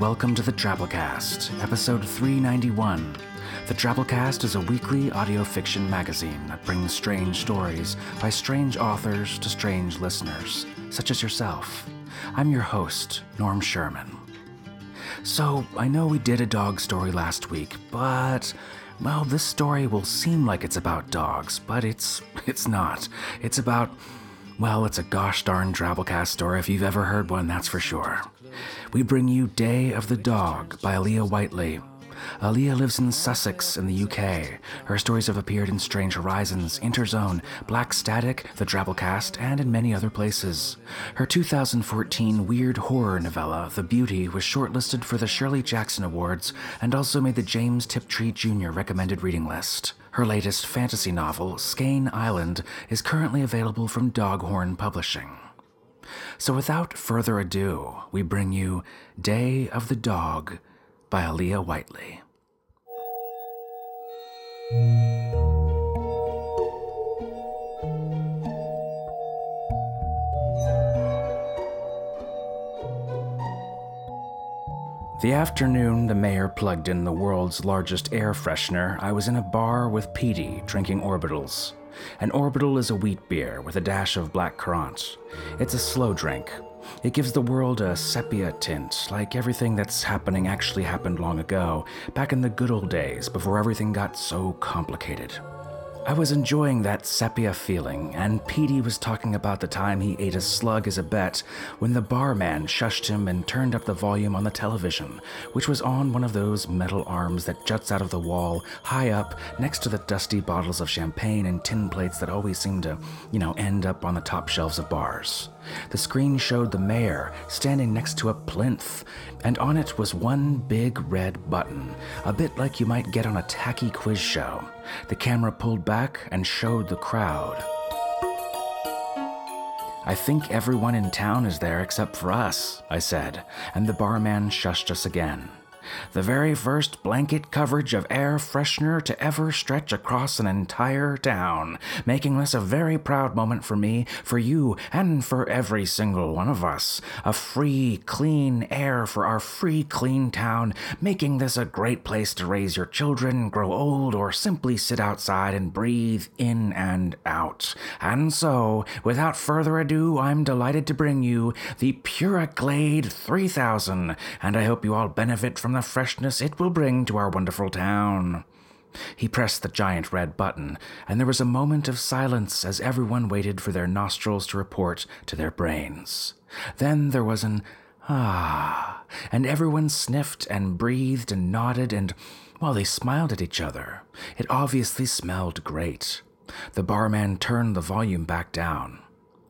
welcome to the Drabblecast, episode 391. The Drabblecast is a weekly audio fiction magazine that brings strange stories by strange authors to strange listeners, such as yourself. I'm your host, Norm Sherman. So, I know we did a dog story last week, but well, this story will seem like it's about dogs, but it's it's not. It's about well, it's a gosh darn Drabblecast story if you've ever heard one, that's for sure. We bring you Day of the Dog by Aliya Whiteley. Aliya lives in Sussex in the UK. Her stories have appeared in Strange Horizons, Interzone, Black Static, The Drabblecast, and in many other places. Her 2014 weird horror novella, The Beauty, was shortlisted for the Shirley Jackson Awards and also made the James Tiptree Jr. recommended reading list. Her latest fantasy novel, Skein Island, is currently available from Dog Horn Publishing. So without further ado, we bring you Day of the Dog by Aliya Whiteley. The afternoon the mayor plugged in the world's largest air freshener, I was in a bar with Petey drinking orbitals. An orbital is a wheat beer with a dash of black currant. It's a slow drink. It gives the world a sepia tint, like everything that's happening actually happened long ago, back in the good old days before everything got so complicated. I was enjoying that sepia feeling, and Petey was talking about the time he ate a slug as a bet when the barman shushed him and turned up the volume on the television, which was on one of those metal arms that juts out of the wall high up next to the dusty bottles of champagne and tin plates that always seem to, you know, end up on the top shelves of bars. The screen showed the mayor standing next to a plinth, and on it was one big red button, a bit like you might get on a tacky quiz show. The camera pulled back and showed the crowd. I think everyone in town is there except for us, I said, and the barman shushed us again. The very first blanket coverage of air freshener to ever stretch across an entire town, making this a very proud moment for me, for you, and for every single one of us. A free, clean air for our free, clean town, making this a great place to raise your children, grow old, or simply sit outside and breathe in and out. And so, without further ado, I'm delighted to bring you the Puraglade 3000, and I hope you all benefit from the freshness it will bring to our wonderful town. He pressed the giant red button, and there was a moment of silence as everyone waited for their nostrils to report to their brains. Then there was an ah, and everyone sniffed and breathed and nodded, and while they smiled at each other, it obviously smelled great. The barman turned the volume back down.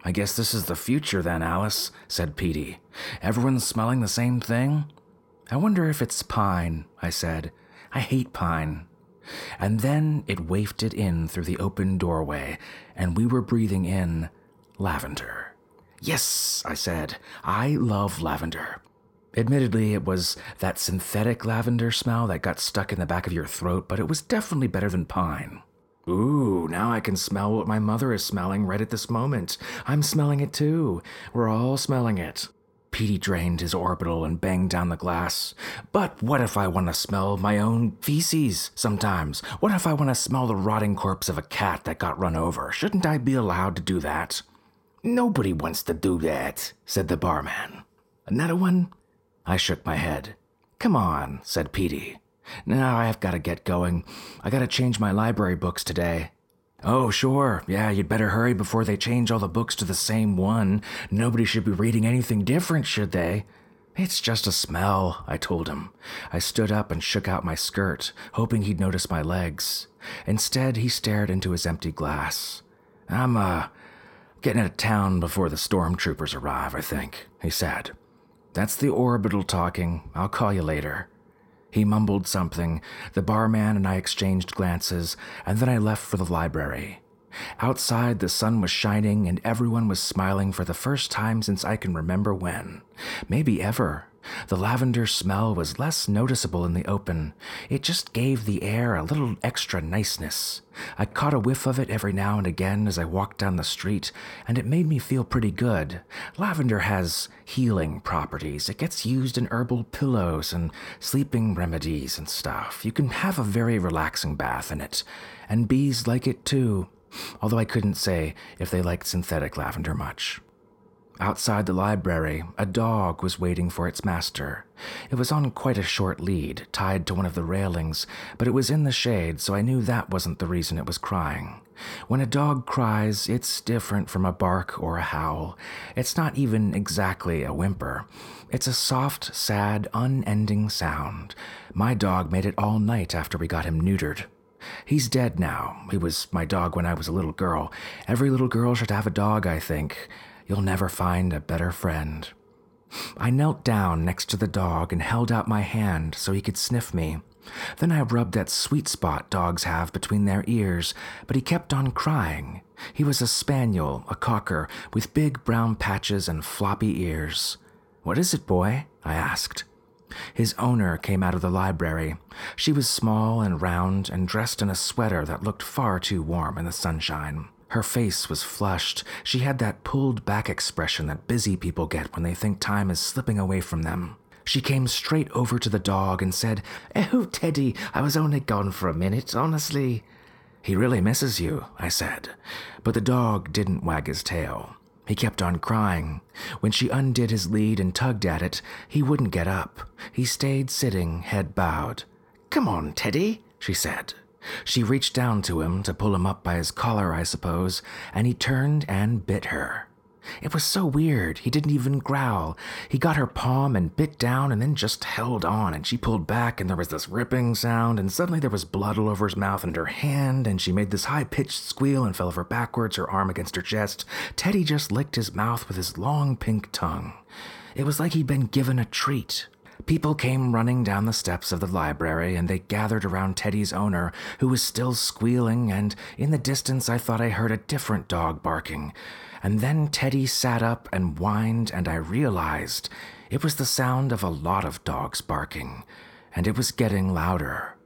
I guess this is the future then, Alice, said Petey. Everyone's smelling the same thing? I wonder if it's pine, I said. I hate pine. And then it wafted in through the open doorway, and we were breathing in lavender. Yes, I said, I love lavender. Admittedly, it was that synthetic lavender smell that got stuck in the back of your throat, but it was definitely better than pine. Ooh, now I can smell what my mother is smelling right at this moment. I'm smelling it too. We're all smelling it. Petey drained his orbital and banged down the glass. But what if I want to smell my own feces sometimes? What if I want to smell the rotting corpse of a cat that got run over? Shouldn't I be allowed to do that? Nobody wants to do that, said the barman. Another one? I shook my head. Come on, said Petey. Now I've got to get going. I got to change my library books today. Oh, sure. Yeah, you'd better hurry before they change all the books to the same one. Nobody should be reading anything different, should they? It's just a smell, I told him. I stood up and shook out my skirt, hoping he'd notice my legs. Instead, he stared into his empty glass. I'm, uh, getting out of town before the stormtroopers arrive, I think, he said. That's the orbital talking. I'll call you later. He mumbled something. The barman and I exchanged glances, and then I left for the library. Outside, the sun was shining, and everyone was smiling for the first time since I can remember when. Maybe ever. The lavender smell was less noticeable in the open. It just gave the air a little extra niceness. I caught a whiff of it every now and again as I walked down the street, and it made me feel pretty good. Lavender has healing properties. It gets used in herbal pillows and sleeping remedies and stuff. You can have a very relaxing bath in it, and bees like it too, although I couldn't say if they liked synthetic lavender much. Outside the library, a dog was waiting for its master. It was on quite a short lead, tied to one of the railings, but it was in the shade, so I knew that wasn't the reason it was crying. When a dog cries, it's different from a bark or a howl. It's not even exactly a whimper. It's a soft, sad, unending sound. My dog made it all night after we got him neutered. He's dead now. He was my dog when I was a little girl. Every little girl should have a dog, I think. You'll never find a better friend. I knelt down next to the dog and held out my hand so he could sniff me. Then I rubbed that sweet spot dogs have between their ears, but he kept on crying. He was a spaniel, a cocker, with big brown patches and floppy ears. What is it, boy? I asked. His owner came out of the library. She was small and round and dressed in a sweater that looked far too warm in the sunshine. Her face was flushed. She had that pulled back expression that busy people get when they think time is slipping away from them. She came straight over to the dog and said, Oh, Teddy, I was only gone for a minute, honestly. He really misses you, I said. But the dog didn't wag his tail. He kept on crying. When she undid his lead and tugged at it, he wouldn't get up. He stayed sitting, head bowed. Come on, Teddy, she said. She reached down to him to pull him up by his collar, I suppose, and he turned and bit her. It was so weird. He didn't even growl. He got her palm and bit down and then just held on, and she pulled back, and there was this ripping sound, and suddenly there was blood all over his mouth and her hand, and she made this high pitched squeal and fell over backwards, her arm against her chest. Teddy just licked his mouth with his long pink tongue. It was like he'd been given a treat. People came running down the steps of the library, and they gathered around Teddy's owner, who was still squealing, and in the distance I thought I heard a different dog barking. And then Teddy sat up and whined, and I realized it was the sound of a lot of dogs barking, and it was getting louder.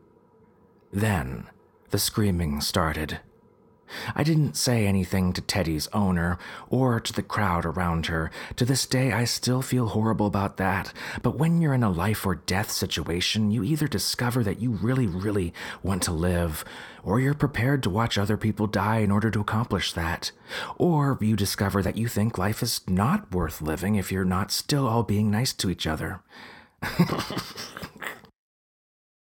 Then the screaming started. I didn't say anything to Teddy's owner or to the crowd around her. To this day, I still feel horrible about that. But when you're in a life or death situation, you either discover that you really, really want to live, or you're prepared to watch other people die in order to accomplish that. Or you discover that you think life is not worth living if you're not still all being nice to each other.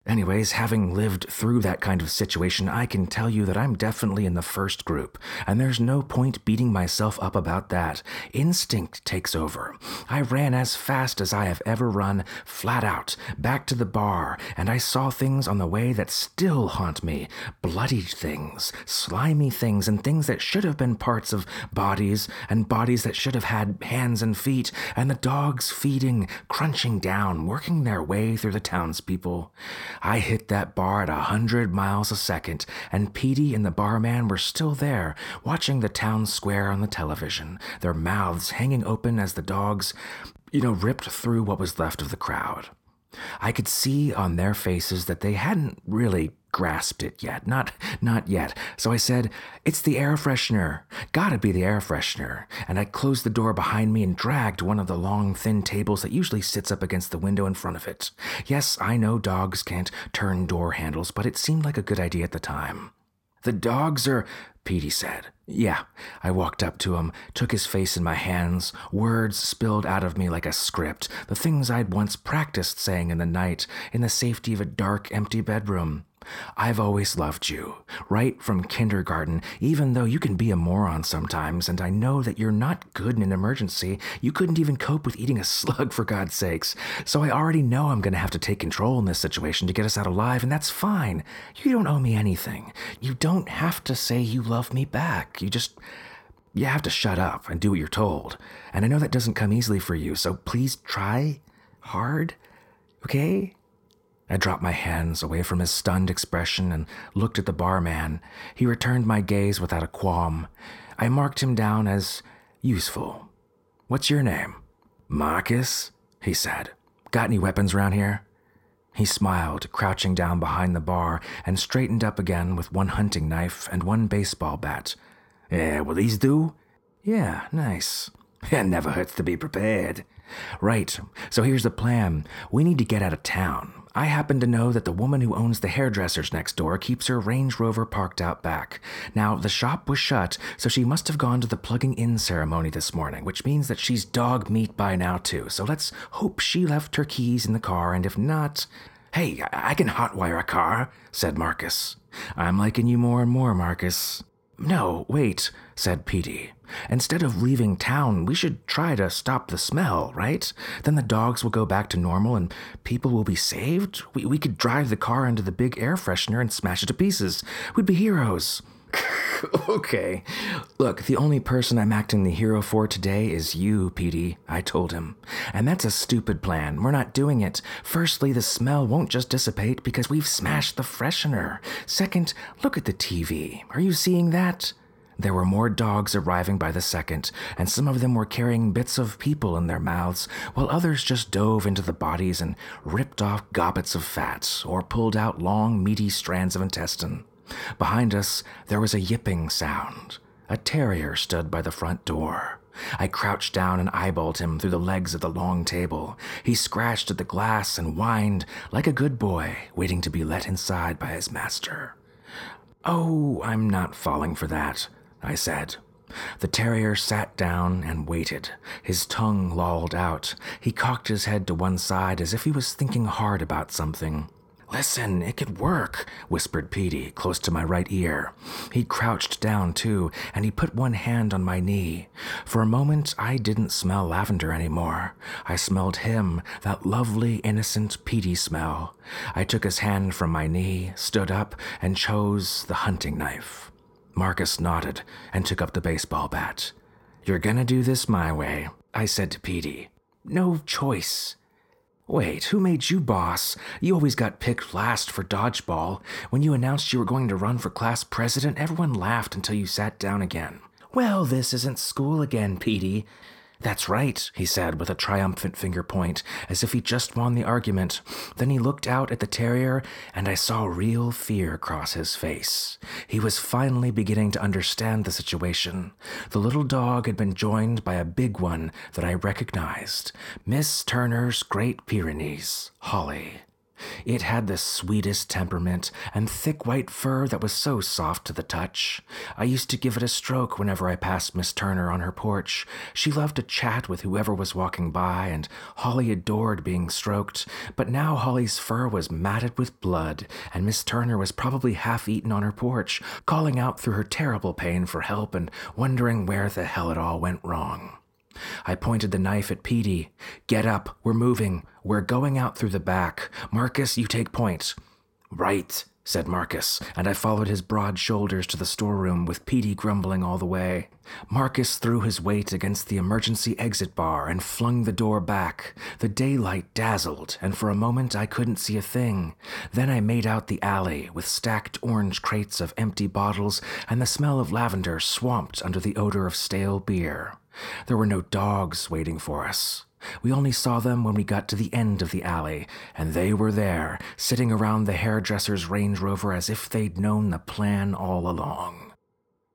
Anyways, having lived through that kind of situation, I can tell you that I'm definitely in the first group, and there's no point beating myself up about that. Instinct takes over. I ran as fast as I have ever run, flat out, back to the bar, and I saw things on the way that still haunt me bloodied things, slimy things, and things that should have been parts of bodies, and bodies that should have had hands and feet, and the dogs feeding, crunching down, working their way through the townspeople. I hit that bar at a hundred miles a second, and Petey and the barman were still there, watching the town square on the television, their mouths hanging open as the dogs, you know, ripped through what was left of the crowd. I could see on their faces that they hadn't really grasped it yet. Not not yet. So I said, "It's the air freshener. Gotta be the air freshener." And I closed the door behind me and dragged one of the long thin tables that usually sits up against the window in front of it. Yes, I know dogs can't turn door handles, but it seemed like a good idea at the time. The dogs are Petey said. Yeah. I walked up to him, took his face in my hands. Words spilled out of me like a script, the things I'd once practiced saying in the night, in the safety of a dark, empty bedroom. I've always loved you, right from kindergarten, even though you can be a moron sometimes, and I know that you're not good in an emergency. You couldn't even cope with eating a slug, for God's sakes. So I already know I'm going to have to take control in this situation to get us out alive, and that's fine. You don't owe me anything. You don't have to say you love me back. You just. You have to shut up and do what you're told. And I know that doesn't come easily for you, so please try hard, okay? I dropped my hands away from his stunned expression and looked at the barman. He returned my gaze without a qualm. I marked him down as useful. What's your name? Marcus, he said. Got any weapons around here? He smiled, crouching down behind the bar, and straightened up again with one hunting knife and one baseball bat. Yeah, will these do? Yeah, nice. It never hurts to be prepared. Right, so here's the plan. We need to get out of town. I happen to know that the woman who owns the hairdressers next door keeps her Range Rover parked out back. Now, the shop was shut, so she must have gone to the plugging in ceremony this morning, which means that she's dog meat by now, too. So let's hope she left her keys in the car, and if not. Hey, I, I can hotwire a car, said Marcus. I'm liking you more and more, Marcus. No, wait, said Petey. Instead of leaving town, we should try to stop the smell, right? Then the dogs will go back to normal and people will be saved. We, we could drive the car into the big air freshener and smash it to pieces. We'd be heroes. okay. Look, the only person I'm acting the hero for today is you, Petey, I told him. And that's a stupid plan. We're not doing it. Firstly, the smell won't just dissipate because we've smashed the freshener. Second, look at the TV. Are you seeing that? There were more dogs arriving by the second, and some of them were carrying bits of people in their mouths, while others just dove into the bodies and ripped off gobbets of fat or pulled out long, meaty strands of intestine. Behind us, there was a yipping sound. A terrier stood by the front door. I crouched down and eyeballed him through the legs of the long table. He scratched at the glass and whined like a good boy waiting to be let inside by his master. Oh, I'm not falling for that, I said. The terrier sat down and waited. His tongue lolled out. He cocked his head to one side as if he was thinking hard about something. Listen, it could work, whispered Petey, close to my right ear. He crouched down, too, and he put one hand on my knee. For a moment, I didn't smell lavender anymore. I smelled him, that lovely, innocent Petey smell. I took his hand from my knee, stood up, and chose the hunting knife. Marcus nodded and took up the baseball bat. You're gonna do this my way, I said to Petey. No choice. Wait, who made you boss? You always got picked last for dodgeball. When you announced you were going to run for class president, everyone laughed until you sat down again. Well, this isn't school again, Petey. That's right, he said with a triumphant finger point, as if he just won the argument. Then he looked out at the terrier, and I saw real fear cross his face. He was finally beginning to understand the situation. The little dog had been joined by a big one that I recognized Miss Turner's Great Pyrenees, Holly. It had the sweetest temperament and thick white fur that was so soft to the touch. I used to give it a stroke whenever I passed Miss Turner on her porch. She loved to chat with whoever was walking by, and Holly adored being stroked. But now Holly's fur was matted with blood, and Miss Turner was probably half eaten on her porch, calling out through her terrible pain for help and wondering where the hell it all went wrong. I pointed the knife at Petey. Get up, we're moving. We're going out through the back. Marcus, you take point. Right, said Marcus, and I followed his broad shoulders to the storeroom with Petey grumbling all the way. Marcus threw his weight against the emergency exit bar and flung the door back. The daylight dazzled, and for a moment I couldn't see a thing. Then I made out the alley with stacked orange crates of empty bottles and the smell of lavender swamped under the odor of stale beer. There were no dogs waiting for us. We only saw them when we got to the end of the alley, and they were there, sitting around the hairdresser's Range Rover as if they'd known the plan all along.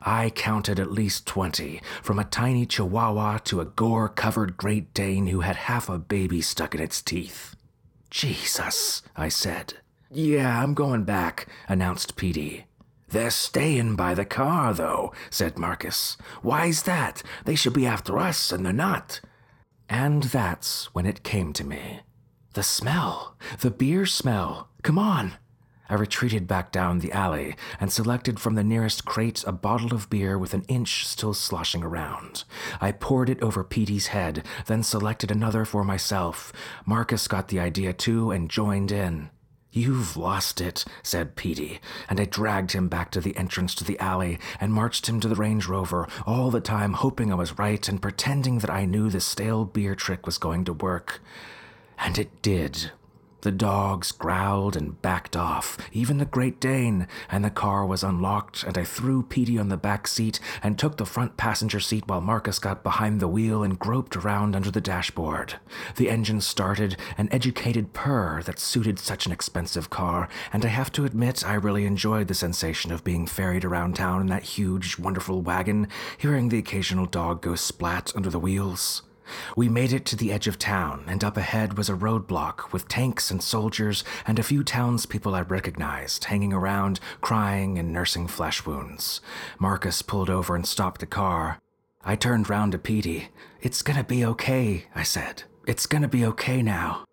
I counted at least twenty, from a tiny chihuahua to a gore covered Great Dane who had half a baby stuck in its teeth. Jesus, I said. Yeah, I'm going back, announced Petey. They're staying by the car, though, said Marcus. Why's that? They should be after us, and they're not. And that's when it came to me. The smell. The beer smell. Come on. I retreated back down the alley and selected from the nearest crate a bottle of beer with an inch still sloshing around. I poured it over Petey's head, then selected another for myself. Marcus got the idea too and joined in. You've lost it, said Petey, and I dragged him back to the entrance to the alley and marched him to the Range Rover, all the time hoping I was right and pretending that I knew the stale beer trick was going to work. And it did. The dogs growled and backed off, even the Great Dane, and the car was unlocked, and I threw Petey on the back seat and took the front passenger seat while Marcus got behind the wheel and groped around under the dashboard. The engine started, an educated purr that suited such an expensive car, and I have to admit I really enjoyed the sensation of being ferried around town in that huge, wonderful wagon, hearing the occasional dog go splat under the wheels. We made it to the edge of town, and up ahead was a roadblock with tanks and soldiers and a few townspeople I recognized hanging around, crying and nursing flesh wounds. Marcus pulled over and stopped the car. I turned round to Petey. It's gonna be okay, I said. It's gonna be okay now.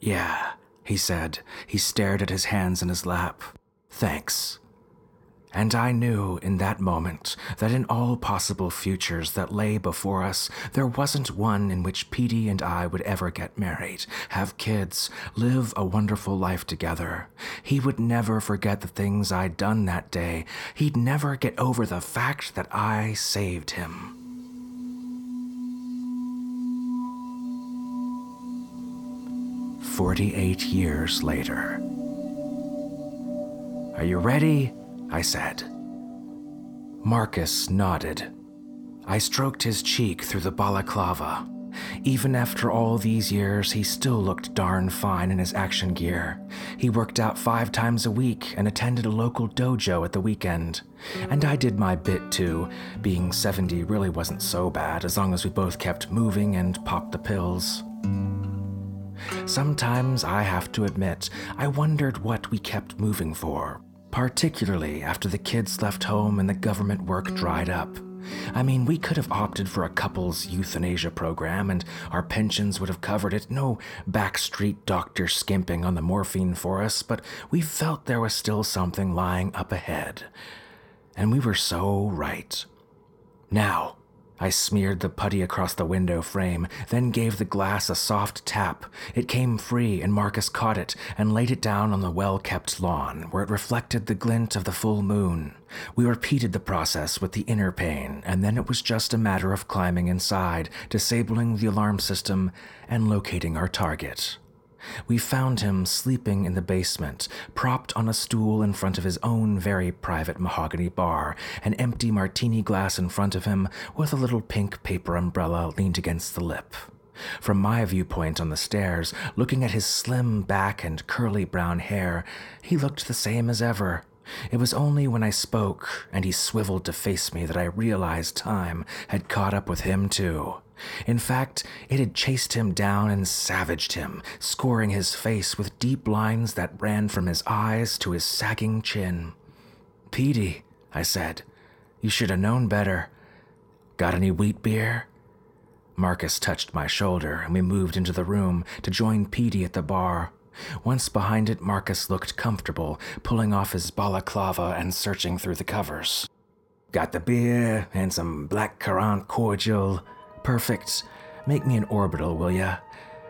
Yeah, he said. He stared at his hands in his lap. Thanks. And I knew in that moment that in all possible futures that lay before us, there wasn't one in which Petey and I would ever get married, have kids, live a wonderful life together. He would never forget the things I'd done that day. He'd never get over the fact that I saved him. Forty-eight years later. Are you ready? I said. Marcus nodded. I stroked his cheek through the balaclava. Even after all these years, he still looked darn fine in his action gear. He worked out five times a week and attended a local dojo at the weekend. And I did my bit too. Being 70 really wasn't so bad as long as we both kept moving and popped the pills. Sometimes I have to admit, I wondered what we kept moving for particularly after the kids left home and the government work dried up. I mean, we could have opted for a couple's euthanasia program and our pensions would have covered it. No backstreet doctor skimping on the morphine for us, but we felt there was still something lying up ahead. And we were so right. Now, I smeared the putty across the window frame, then gave the glass a soft tap. It came free, and Marcus caught it and laid it down on the well kept lawn, where it reflected the glint of the full moon. We repeated the process with the inner pane, and then it was just a matter of climbing inside, disabling the alarm system, and locating our target. We found him sleeping in the basement, propped on a stool in front of his own very private mahogany bar, an empty martini glass in front of him, with a little pink paper umbrella leaned against the lip. From my viewpoint on the stairs, looking at his slim back and curly brown hair, he looked the same as ever. It was only when I spoke and he swiveled to face me that I realized time had caught up with him, too. In fact, it had chased him down and savaged him, scoring his face with deep lines that ran from his eyes to his sagging chin. Petey, I said, you should have known better. Got any wheat beer? Marcus touched my shoulder, and we moved into the room to join Petey at the bar. Once behind it, Marcus looked comfortable, pulling off his balaclava and searching through the covers. Got the beer and some black currant cordial. Perfect. Make me an orbital, will ya?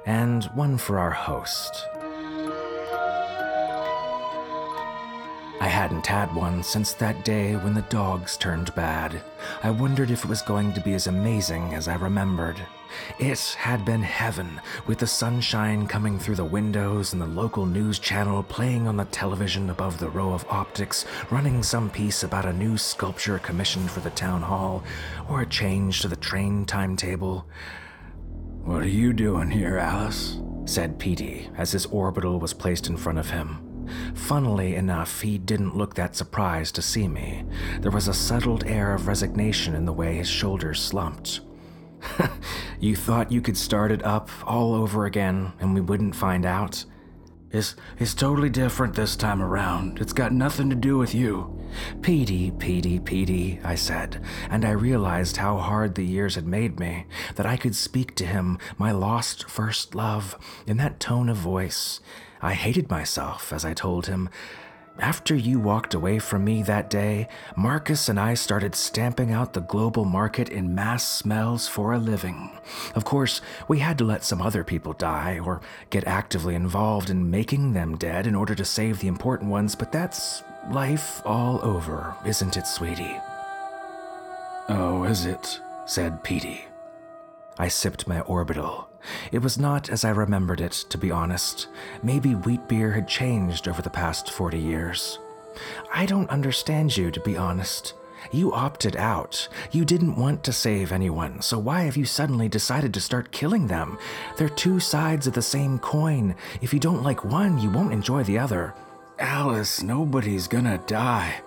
And one for our host. I hadn't had one since that day when the dogs turned bad. I wondered if it was going to be as amazing as I remembered. It had been heaven, with the sunshine coming through the windows and the local news channel playing on the television above the row of optics, running some piece about a new sculpture commissioned for the town hall, or a change to the train timetable. What are you doing here, Alice? said Petey as his orbital was placed in front of him. Funnily enough, he didn't look that surprised to see me. There was a settled air of resignation in the way his shoulders slumped. you thought you could start it up all over again and we wouldn't find out? It's, it's totally different this time around. It's got nothing to do with you. Petey, Petey, Petey, I said, and I realized how hard the years had made me, that I could speak to him, my lost first love, in that tone of voice. I hated myself as I told him. After you walked away from me that day, Marcus and I started stamping out the global market in mass smells for a living. Of course, we had to let some other people die or get actively involved in making them dead in order to save the important ones, but that's life all over, isn't it, sweetie? Oh, is it? said Petey. I sipped my orbital. It was not as I remembered it, to be honest. Maybe wheat beer had changed over the past 40 years. I don't understand you, to be honest. You opted out. You didn't want to save anyone, so why have you suddenly decided to start killing them? They're two sides of the same coin. If you don't like one, you won't enjoy the other. Alice, nobody's gonna die.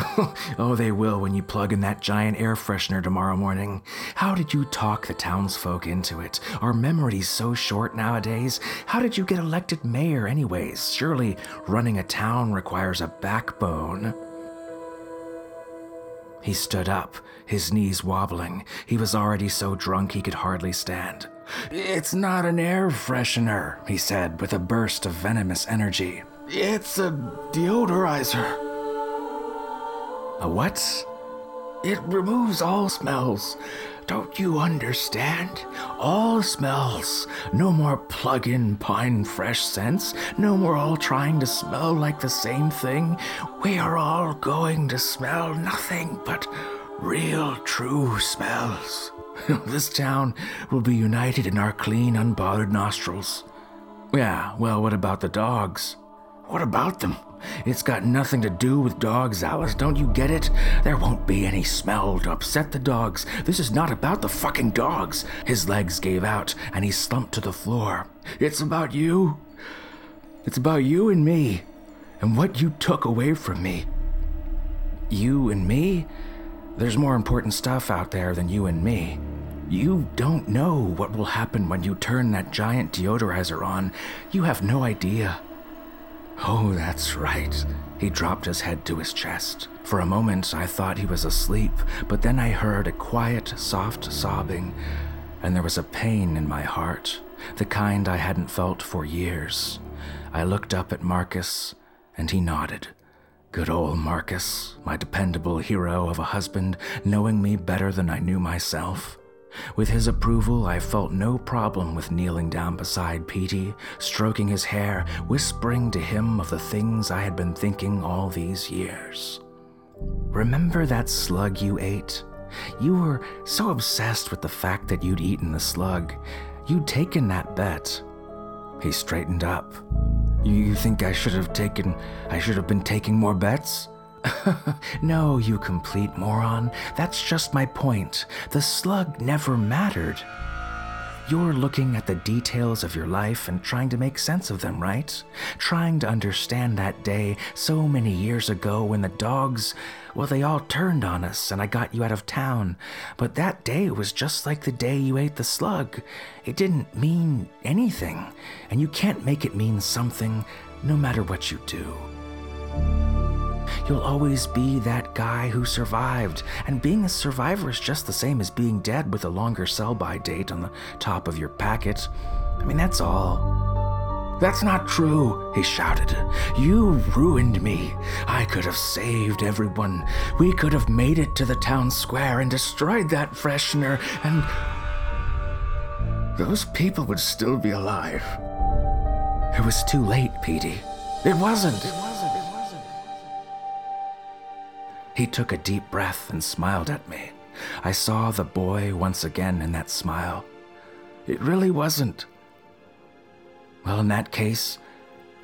oh, they will when you plug in that giant air freshener tomorrow morning. How did you talk the townsfolk into it? Our memory's so short nowadays. How did you get elected mayor, anyways? Surely running a town requires a backbone. He stood up, his knees wobbling. He was already so drunk he could hardly stand. It's not an air freshener, he said with a burst of venomous energy. It's a deodorizer. A what? It removes all smells. Don't you understand? All smells. No more plug in pine fresh scents. No more all trying to smell like the same thing. We are all going to smell nothing but real, true smells. this town will be united in our clean, unbothered nostrils. Yeah, well, what about the dogs? What about them? It's got nothing to do with dogs, Alice. Don't you get it? There won't be any smell to upset the dogs. This is not about the fucking dogs. His legs gave out and he slumped to the floor. It's about you. It's about you and me and what you took away from me. You and me? There's more important stuff out there than you and me. You don't know what will happen when you turn that giant deodorizer on. You have no idea. Oh, that's right. He dropped his head to his chest. For a moment, I thought he was asleep, but then I heard a quiet, soft sobbing, and there was a pain in my heart, the kind I hadn't felt for years. I looked up at Marcus, and he nodded. Good old Marcus, my dependable hero of a husband, knowing me better than I knew myself. With his approval, I felt no problem with kneeling down beside Petey, stroking his hair, whispering to him of the things I had been thinking all these years. Remember that slug you ate? You were so obsessed with the fact that you'd eaten the slug. You'd taken that bet. He straightened up. You think I should have taken, I should have been taking more bets? no, you complete moron. That's just my point. The slug never mattered. You're looking at the details of your life and trying to make sense of them, right? Trying to understand that day so many years ago when the dogs, well, they all turned on us and I got you out of town. But that day was just like the day you ate the slug. It didn't mean anything, and you can't make it mean something no matter what you do. You'll always be that guy who survived, and being a survivor is just the same as being dead with a longer sell by date on the top of your packet. I mean, that's all. That's not true, he shouted. You ruined me. I could have saved everyone. We could have made it to the town square and destroyed that freshener, and. Those people would still be alive. It was too late, Petey. It wasn't. It wasn't. He took a deep breath and smiled at me. I saw the boy once again in that smile. It really wasn't. Well, in that case,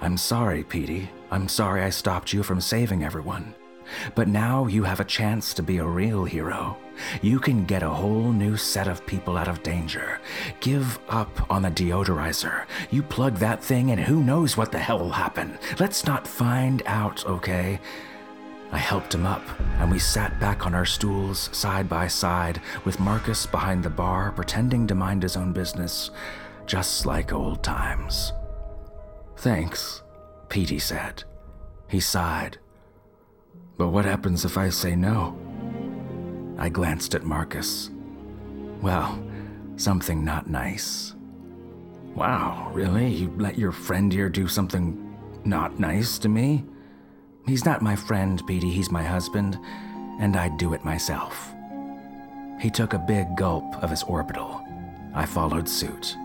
I'm sorry, Petey. I'm sorry I stopped you from saving everyone. But now you have a chance to be a real hero. You can get a whole new set of people out of danger. Give up on the deodorizer. You plug that thing and who knows what the hell will happen. Let's not find out, okay? I helped him up, and we sat back on our stools side by side, with Marcus behind the bar pretending to mind his own business, just like old times. Thanks, Petey said. He sighed. But what happens if I say no? I glanced at Marcus. Well, something not nice. Wow, really? You let your friend here do something not nice to me? He's not my friend, Petey, he's my husband, and I'd do it myself. He took a big gulp of his orbital. I followed suit.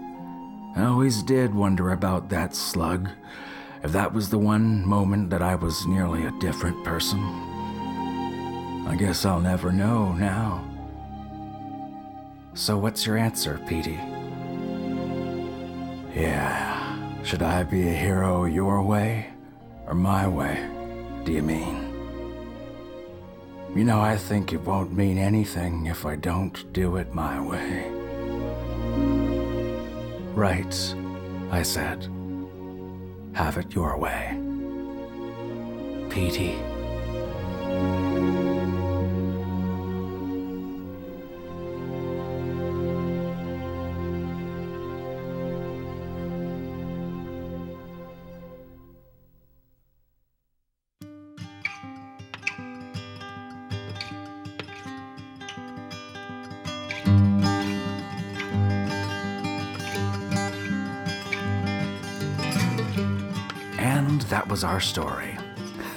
I always did wonder about that slug. If that was the one moment that I was nearly a different person. I guess I'll never know now. So, what's your answer, Petey? Yeah, should I be a hero your way or my way, do you mean? You know, I think it won't mean anything if I don't do it my way. Right, I said. Have it your way. Petey. That was our story.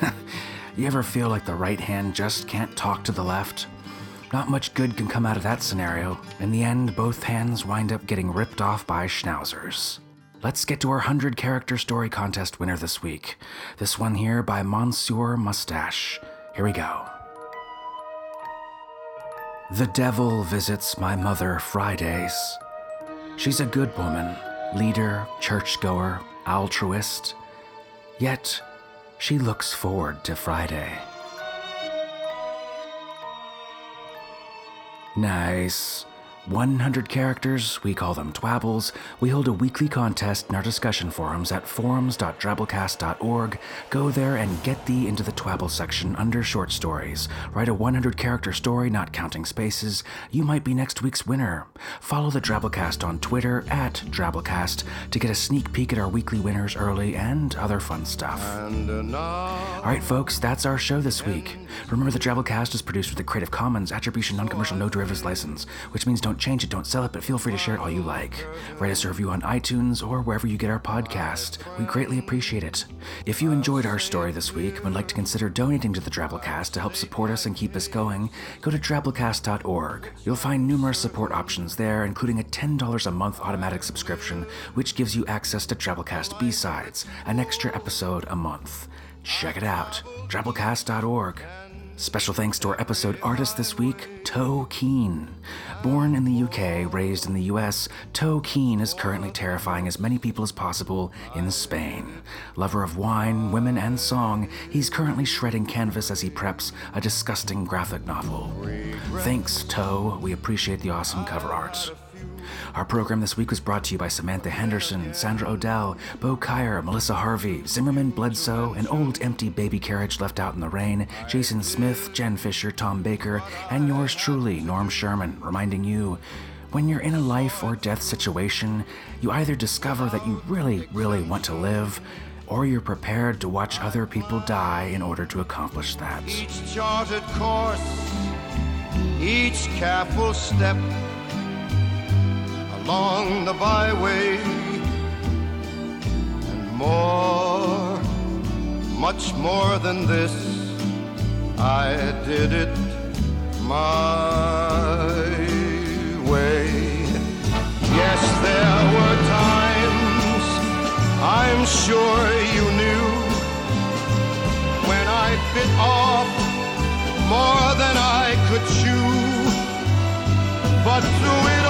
you ever feel like the right hand just can't talk to the left? Not much good can come out of that scenario. In the end, both hands wind up getting ripped off by schnauzers. Let's get to our 100 character story contest winner this week. This one here by Monsieur Mustache. Here we go. The devil visits my mother Fridays. She's a good woman, leader, churchgoer, altruist. Yet, she looks forward to Friday. Nice. 100 characters, we call them twabbles. We hold a weekly contest in our discussion forums at forums.drabblecast.org. Go there and get thee into the twabble section under short stories. Write a 100 character story, not counting spaces. You might be next week's winner. Follow the Drabblecast on Twitter at Drabblecast to get a sneak peek at our weekly winners early and other fun stuff. All right, folks, that's our show this week. Remember, the Drabblecast is produced with a Creative Commons Attribution Non Commercial No Derivatives license, which means don't change it, don't sell it, but feel free to share it all you like. Write us a review on iTunes or wherever you get our podcast. We greatly appreciate it. If you enjoyed our story this week and would like to consider donating to the Drabblecast to help support us and keep us going, go to drabblecast.org. You'll find numerous support options there, including a $10 a month automatic subscription, which gives you access to Drabblecast B-Sides, an extra episode a month. Check it out, drabblecast.org. Special thanks to our episode artist this week, Toe Keen. Born in the UK, raised in the US, Toe Keen is currently terrifying as many people as possible in Spain. Lover of wine, women, and song, he's currently shredding canvas as he preps a disgusting graphic novel. Thanks, Toe. We appreciate the awesome cover art. Our program this week was brought to you by Samantha Henderson, Sandra Odell, Bo Kyer, Melissa Harvey, Zimmerman Bledsoe, an old empty baby carriage left out in the rain, Jason Smith, Jen Fisher, Tom Baker, and yours truly, Norm Sherman, reminding you when you're in a life or death situation, you either discover that you really, really want to live, or you're prepared to watch other people die in order to accomplish that. Each charted course, each careful step along the byway, and more, much more than this, I did it my way. Yes, there were times I'm sure you knew when I bit off more than I could chew. But through it